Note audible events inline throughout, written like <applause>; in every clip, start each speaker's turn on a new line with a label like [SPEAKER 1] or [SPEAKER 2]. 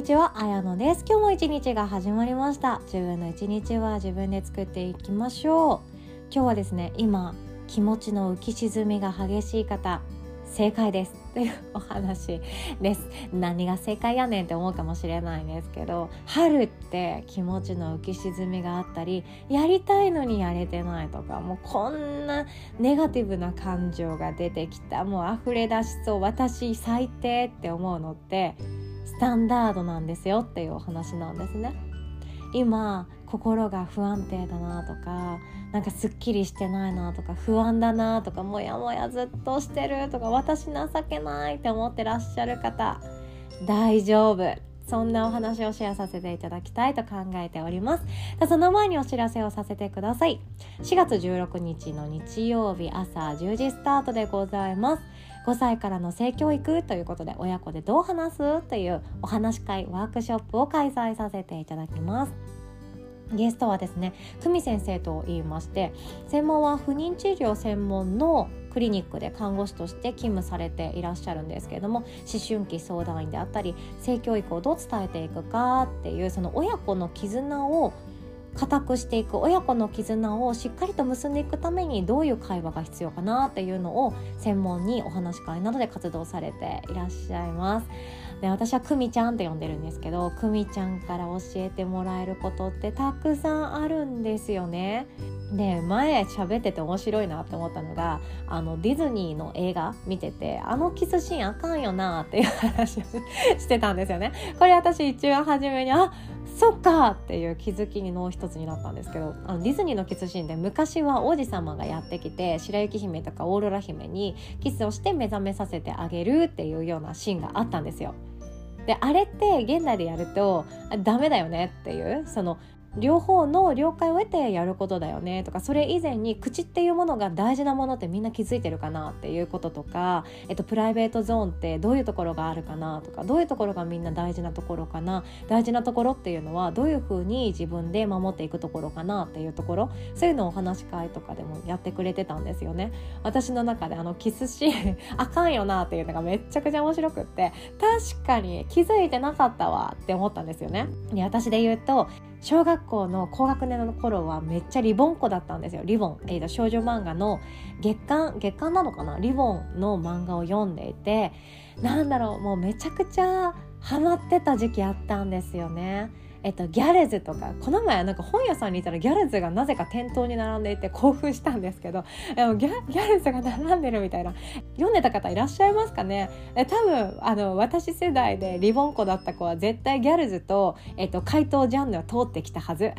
[SPEAKER 1] にちは、あやのです。今日も一日が始まりました。自分の一日は自分で作っていきましょう。今日はですね、今気持ちの浮き沈みが激しい方、正解ですというお話です。何が正解やねんって思うかもしれないんですけど、春って気持ちの浮き沈みがあったり、やりたいのにやれてないとか、もうこんなネガティブな感情が出てきた、もう溢れ出しそう、私最低って思うのって。スタンダードなんですよっていうお話なんですね。今心が不安定だなとかなんかすっきりしてないなとか不安だなとかモヤモヤずっとしてるとか私情けないって思ってらっしゃる方大丈夫。そんなお話をシェアさせていただきたいと考えております。その前にお知らせをさせてください。4月16日の日曜日朝10時スタートでございます。5歳からの性教育ということで親子でどう話す？というお話し会ワークショップを開催させていただきます。ゲストはですね久美先生と言いまして専門は不妊治療専門のクリニックで看護師として勤務されていらっしゃるんですけれども思春期相談員であったり性教育をどう伝えていくかっていうその親子の絆を固くしていく親子の絆をしっかりと結んでいくためにどういう会話が必要かなっていうのを専門にお話し会などで活動されていらっしゃいます。で私は久美ちゃんって呼んでるんですけど久美ちゃんから教えてもらえることってたくさんあるんですよね。で前喋ってて面白いなって思ったのがあのディズニーの映画見ててあのキスシーンあかんよなっていう話をしてたんですよね。これ私一番初めにあそっかっていう気づきに脳一つになったんですけどあのディズニーのキスシーンで昔は王子様がやってきて白雪姫とかオーロラ姫にキスをして目覚めさせてあげるっていうようなシーンがあったんですよ。であれって現代でやるとダメだよねっていうその両方の了解を得てやることだよねとかそれ以前に口っていうものが大事なものってみんな気づいてるかなっていうこととか、えっと、プライベートゾーンってどういうところがあるかなとかどういうところがみんな大事なところかな大事なところっていうのはどういうふうに自分で守っていくところかなっていうところそういうのをお話し会とかでもやってくれてたんですよね。私の中であのキスシーン <laughs> あかんよなっていうのがめっちゃくちゃ面白くって確かに気づいてなかったわって思ったんですよね。で私で言うと小学校の高学年の頃はめっちゃリボン子だったんですよ。リボン、えー、と少女漫画の月刊月刊なのかな？リボンの漫画を読んでいてなんだろう。もうめちゃくちゃハマってた時期あったんですよね。えっと、ギャルズとかこの前なんか本屋さんにいたらギャルズがなぜか店頭に並んでいて興奮したんですけどでもギャギャルズが並んでるみたいな読んでた方いらっしゃいますかね？え多分あの私世代でリボン子だった子は絶対ギャルズと、えっと、怪盗ジャンヌは通ってきたはず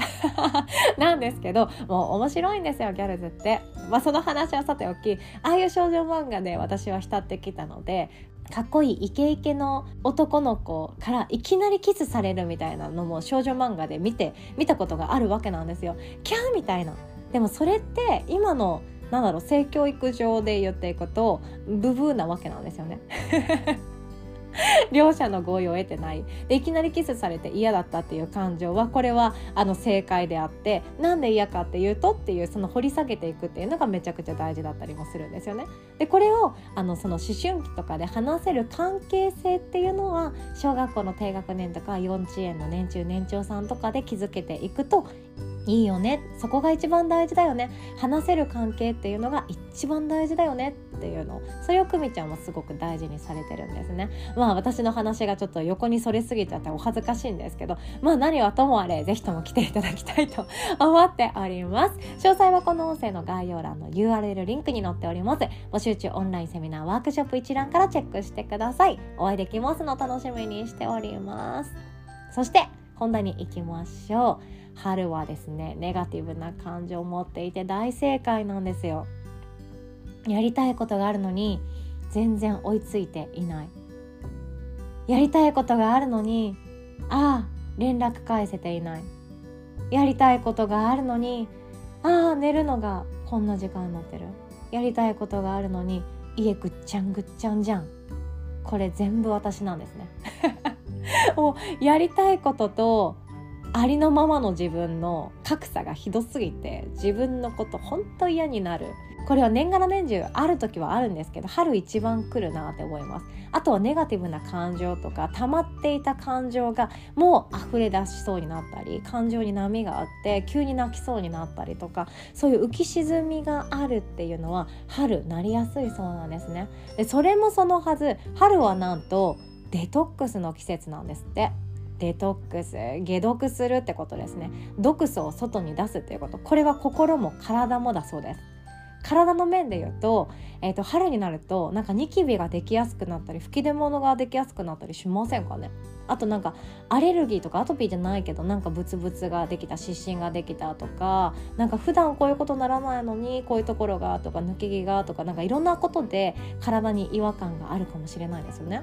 [SPEAKER 1] <laughs> なんですけどもう面白いんですよギャルズって。まあ、その話はさておきああいう少女漫画で私は浸ってきたのでかっこいいイケイケの男の子からいきなりキスされるみたいなのも少女漫画で見て見たことがあるわけなんですよ。キャーみたいな。でもそれって今のなんだろう性教育上で言っていくとブブーなわけなんですよね。<laughs> 両者の合意を得てない。でいきなりキスされて嫌だったっていう感情はこれはあの正解であってなんで嫌かっていうとっていうその掘り下げていくっていうのがめちゃくちゃ大事だったりもするんですよね。でこれをあのその思春期とかで話せる関係性っていうのは小学校の低学年とか幼稚園の年中年長さんとかで築けていくといいよね。そこが一番大事だよね。話せる関係っていうのが一番大事だよね。っていうの。それを久美ちゃんもすごく大事にされてるんですね。まあ私の話がちょっと横にそれすぎちゃってお恥ずかしいんですけど。まあ何はともあれぜひとも来ていただきたいと思っております。詳細はこの音声の概要欄の URL リンクに載っております。募集中オンラインセミナーワークショップ一覧からチェックしてください。お会いできますの楽しみにしております。そして本題に行きましょう。春はですねネガティブな感情を持っていて大正解なんですよ。やりたいことがあるのに全然追いついていない。やりたいことがあるのにああ連絡返せていない。やりたいことがあるのにああ寝るのがこんな時間になってる。やりたいことがあるのに家ぐっちゃんぐっちゃんじゃん。これ全部私なんですね。<laughs> もうやりたいこととありのままの自分の格差がひどすぎて自分のこと本当嫌になる。これは年がら年中ある時はあるんですけど春一番来るなって思います。あとはネガティブな感情とか溜まっていた感情がもう溢れ出しそうになったり感情に波があって急に泣きそうになったりとかそういう浮き沈みがあるっていうのは春なりやすいそうなんですね。でそれもそのはず春はなんとデトックスの季節なんですって。デトックス解毒するってことですね。毒素を外に出すっていうこと。これは心も体もだそうです。体の面で言うと,、えーと、春になるとなんかニキビができやすくなったり吹き出物ができやすくなったりしませんかね？あとなんかアレルギーとかアトピーじゃないけどなんかブツブツができた湿疹ができたとかなんか普段こういうことならないのにこういうところがとか抜け毛がとかなんかいろんなことで体に違和感があるかもしれないですよね。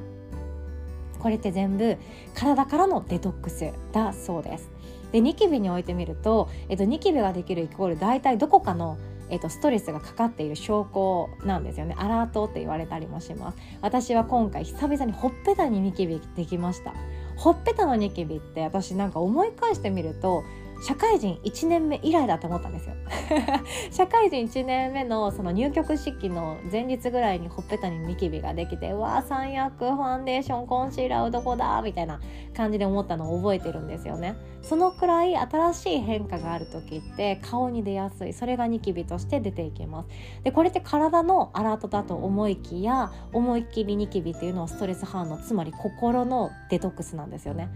[SPEAKER 1] これって全部体からのデトックスだそうです。でニキビにおいてみると、えっと、ニキビができるイコール大体どこかのえっと、ストレスがかかっている証拠なんですよね。アラートって言われたりもします。私は今回久々にほっぺたにニキビできました。ほっぺたのニキビって私なんか思い返してみると社会人1年目以来だと思ったんですよ。<laughs> 社会人1年目のその入局式の前日ぐらいにほっぺたにニキビができてうわ三役ファンデーションコンシーラーどこだみたいな感じで思ったのを覚えてるんですよね。そのくらい新しい変化がある時って顔に出やすい。それがニキビとして出ていきます。でこれって体のアラートだと思いきや思いっきりニキビっていうのはストレス反応つまり心のデトックスなんですよね。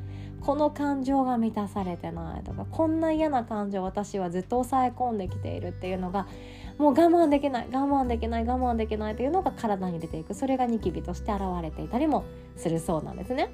[SPEAKER 1] この感情が満たされてないとかこんな嫌な感情私はずっと抑え込んできているっていうのがもう我慢できない我慢できない我慢できないというのが体に出ていくそれがニキビとして現れていたりもするそうなんですね。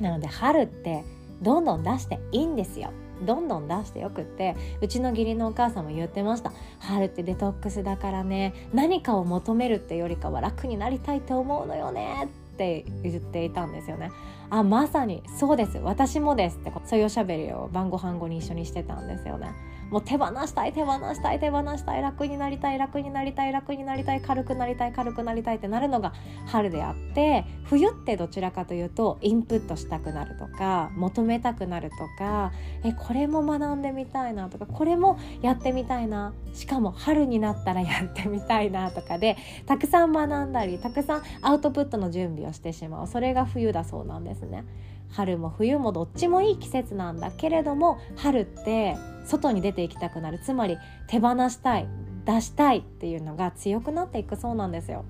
[SPEAKER 1] なので春ってどんどん出していいんですよ。どんどん出してよくってうちの義理のお母さんも言ってました春ってデトックスだからね何かを求めるってよりかは楽になりたいと思うのよねって言っていたんですよねあまさにそうです。私もですってそういうおしゃべりを晩ご飯後に一緒にしてたんですよね。もう手放したい手放したい手放したい楽になりたい楽になりたい楽になりたい軽くなりたい軽くなりたいってなるのが春であって冬ってどちらかというとインプットしたくなるとか求めたくなるとかえこれも学んでみたいなとかこれもやってみたいなしかも春になったらやってみたいなとかでたくさん学んだりたくさんアウトプットの準備をしてしまう。それが冬だそうなんです。ね。春も冬もどっちもいい季節なんだけれども春って外に出ていきたくなるつまり手放したい出したいっていうのが強くなっていくそうなんですよ。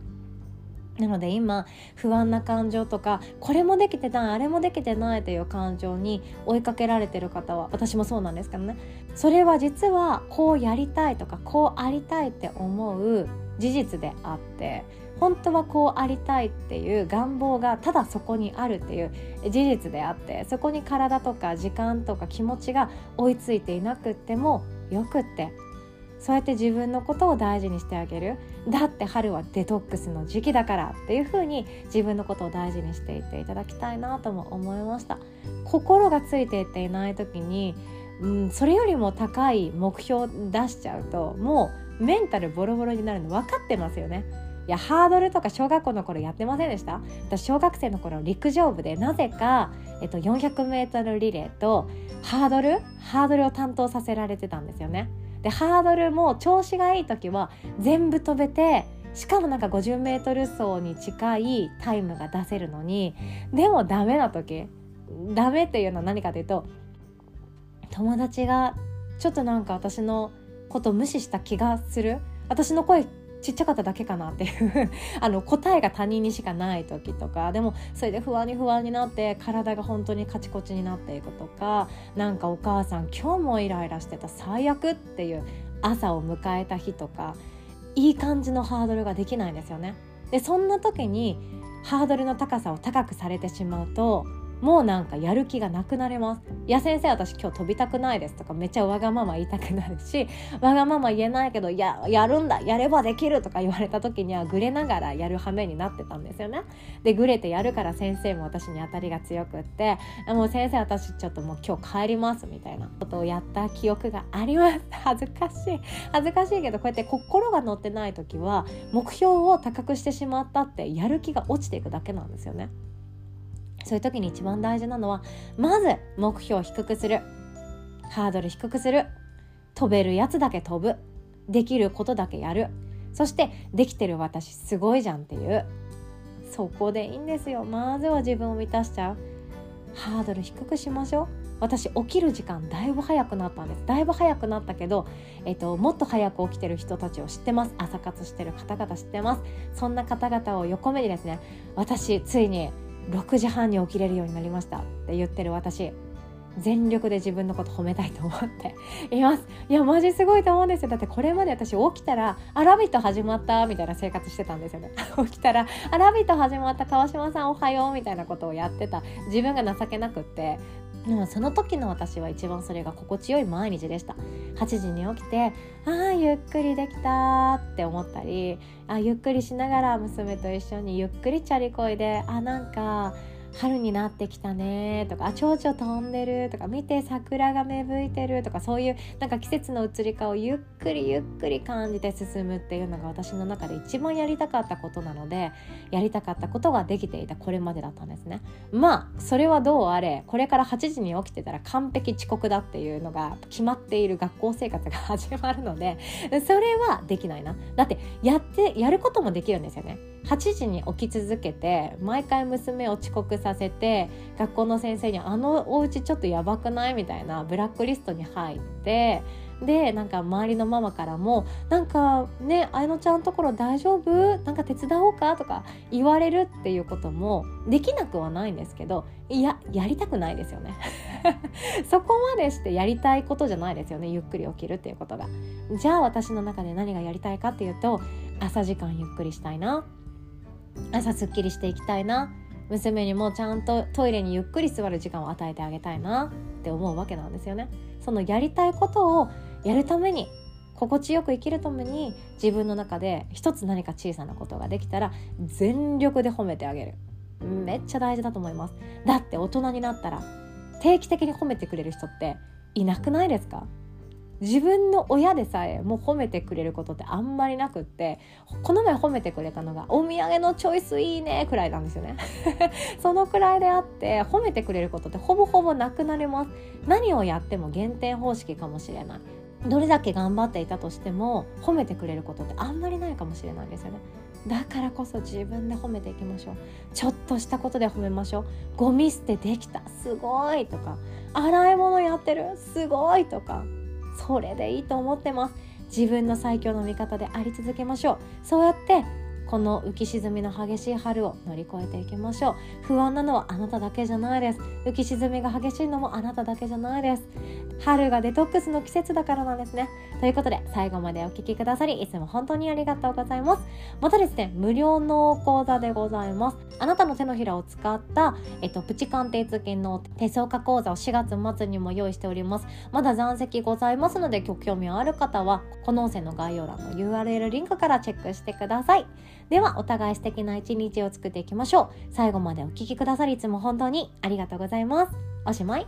[SPEAKER 1] なので今不安な感情とかこれもできてないあれもできてないという感情に追いかけられてる方は私もそうなんですけどねそれは実はこうやりたいとかこうありたいって思う事実であって本当はこうありたいっていう願望がただそこにあるっていう事実であってそこに体とか時間とか気持ちが追いついていなくってもよくってそうやって自分のことを大事にしてあげる。だって春はデトックスの時期だからっていう風に自分のことを大事にしていっていただきたいなとも思いました。心がついていっていない時に、うん、それよりも高い目標出しちゃうともうメンタルボロボロになるの分かってますよね。いやハードルとか小学校の頃やってませんでした？私小学生の頃陸上部でなぜか、えっと、400m リレーとハードル？ハードルを担当させられてたんですよね。でハードルも調子がいい時は全部飛べてしかもなんか 50m 走に近いタイムが出せるのにでもダメな時ダメっていうのは何かというと友達がちょっとなんか私のこと無視した気がする。私の声ちっちゃかっただけかなっていう。<laughs> あの答えが他人にしかない時とか。でもそれで不安に不安になって体が本当にカチコチになっていくとかなんかお母さん今日もイライラしてた最悪っていう朝を迎えた日とかいい感じのハードルができないんですよね。でそんな時にハードルの高さを高くされてしまうともうなんかやる気がなくなります「いや先生私今日飛びたくないです」とかめっちゃわがまま言いたくなるし <laughs> わがまま言えないけど「いややるんだやればできる」とか言われた時にはグレながらやる羽目になってたんですよね。でグレてやるから先生も私に当たりが強くって「もう先生私ちょっともう今日帰ります」みたいなことをやった記憶があります <laughs> 恥ずかしい恥ずかしいけどこうやって心が乗ってない時は目標を高くしてしまったってやる気が落ちていくだけなんですよね。そういう時に一番大事なのはまず目標を低くする。ハードル低くする。飛べるやつだけ飛ぶ。できることだけやる。そしてできてる私すごいじゃんっていう。そこでいいんですよ。まずは自分を満たしちゃう。ハードル低くしましょう。私起きる時間だいぶ早くなったんです。だいぶ早くなったけど、えっと、もっと早く起きてる人たちを知ってます。朝活してる方々知ってます。そんな方々を横目にですね私ついに6時半に起きれるようになりましたって言ってる私。全力で自分のこと褒めたいと思って。います。いやマジすごいと思うんですよ。だってこれまで私起きたら「あラビット始まった」みたいな生活してたんですよね。<laughs> 起きたら「あラビット始まった川島さんおはよう」みたいなことをやってた。自分が情けなくって。でもその時の私は一番それが心地よい毎日でした。8時に起きてああゆっくりできたって思ったりあゆっくりしながら娘と一緒にゆっくりチャリこいであなんか春になってきたねとかあ蝶々飛んでるとか見て桜が芽吹いてるとかそういうなんか季節の移り変わをゆっくりゆっくり感じて進むっていうのが私の中で一番やりたかったことなのでやりたかったことができていたこれまでだったんですね。まあそれはどうあれこれから8時に起きてたら完璧遅刻だっていうのが決まっている学校生活が始まるのでそれはできないな。だってやってやることもできるんですよね。8時に起き続けて毎回娘を遅刻させて学校の先生に「あのお家ちょっとやばくない?」みたいなブラックリストに入ってでなんか周りのママからも「なんかねあやのちゃんところ大丈夫？なんか手伝おうか?」とか言われるっていうこともできなくはないんですけどいややりたくないですよね。<laughs> そこまでしてやりたいことじゃないですよねゆっくり起きるっていうことが。じゃあ私の中で何がやりたいかっていうと朝時間ゆっくりしたいな。朝すっきりしていきたいな。娘にもちゃんとトイレにゆっくり座る時間を与えてあげたいなって思うわけなんですよね。そのやりたいことをやるために心地よく生きるために自分の中で一つ何か小さなことができたら全力で褒めてあげる。めっちゃ大事だと思います。だって大人になったら定期的に褒めてくれる人っていなくないですか？自分の親でさえもう褒めてくれることってあんまりなくってこの前褒めてくれたのが「お土産のチョイスいいね」くらいなんですよね。<laughs> そのくらいであって褒めてくれることってほぼほぼなくなります。何をやっても減点方式かもしれない。どれだけ頑張っていたとしても褒めてくれることってあんまりないかもしれないんですよね。だからこそ自分で褒めていきましょう。ちょっとしたことで褒めましょう。ゴミ捨てできた。すごいとか。洗い物やってる。すごいとか。それでいいと思ってます。自分の最強の味方であり続けましょう。そうやってこの浮き沈みの激しい春を乗り越えていきましょう。不安なのはあなただけじゃないです。浮き沈みが激しいのもあなただけじゃないです。春がデトックスの季節だからなんです。ねということで最後までお聴きくださりいつも本当にありがとうございます。またですね無料の講座でございます。あなたの手のひらを使った、えっと、プチ鑑定通勤の手相化講座を4月末にも用意しております。まだ残席ございますのでご興味ある方はこの音声の概要欄の URL リンクからチェックしてください。ではお互い素敵な一日を作っていきましょう。最後までお聴きくださりいつも本当にありがとうございます。おしまい。